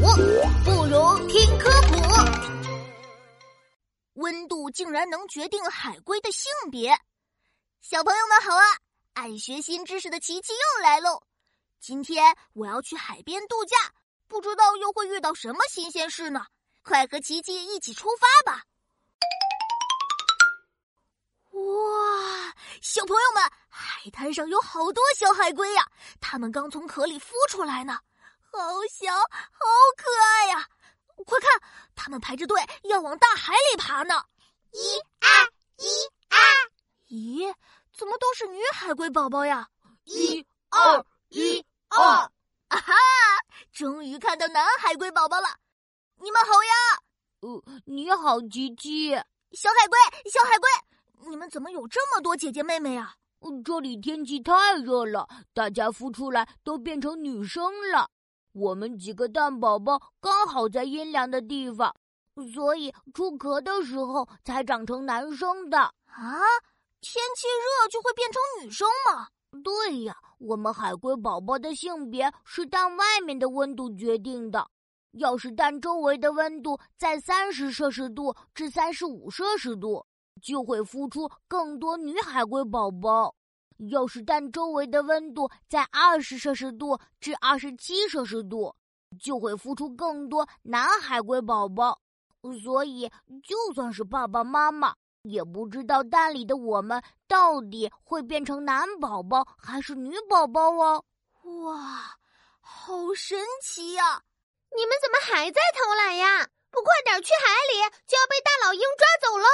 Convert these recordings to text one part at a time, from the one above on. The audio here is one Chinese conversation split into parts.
不如听科普。温度竟然能决定海龟的性别，小朋友们好啊！爱学新知识的琪琪又来喽。今天我要去海边度假，不知道又会遇到什么新鲜事呢？快和琪琪一起出发吧！哇，小朋友们，海滩上有好多小海龟呀，它们刚从壳里孵出来呢，好小，们排着队要往大海里爬呢！一二一二，咦，怎么都是女海龟宝宝呀？一二一二，啊哈，终于看到男海龟宝宝了！你们好呀！呃，你好，吉吉。小海龟，小海龟。你们怎么有这么多姐姐妹妹呀啊？这里天气太热了，大家孵出来都变成女生了。我们几个蛋宝宝刚好在阴凉的地方，所以出壳的时候才长成男生的。啊，天气热就会变成女生吗？对呀，我们海龟宝宝的性别是蛋外面的温度决定的。要是蛋周围的温度在三十摄氏度至三十五摄氏度。就会孵出更多女海龟宝宝。要是蛋周围的温度在二十摄氏度至二十七摄氏度，就会孵出更多男海龟宝宝。所以，就算是爸爸妈妈，也不知道蛋里的我们到底会变成男宝宝还是女宝宝哦。哇，好神奇呀！你们怎么还在偷懒呀？不快点去海里，就要被大老鹰抓走喽！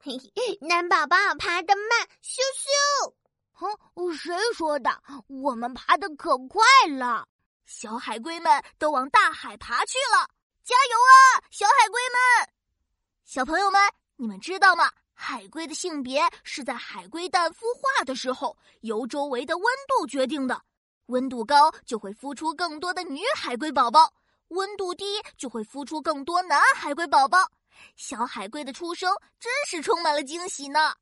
嘿嘿，男宝宝爬得慢，咻咻！哼，谁说的？我们爬得可快了。小海龟们都往大海爬去了，加油啊，小海龟们！小朋友们，你们知道吗？海龟的性别是在海龟蛋孵化的时候由周围的温度决定的。温度高就会孵出更多的女海龟宝宝，温度低就会孵出更多男海龟宝宝。小海龟的出生真是充满了惊喜呢。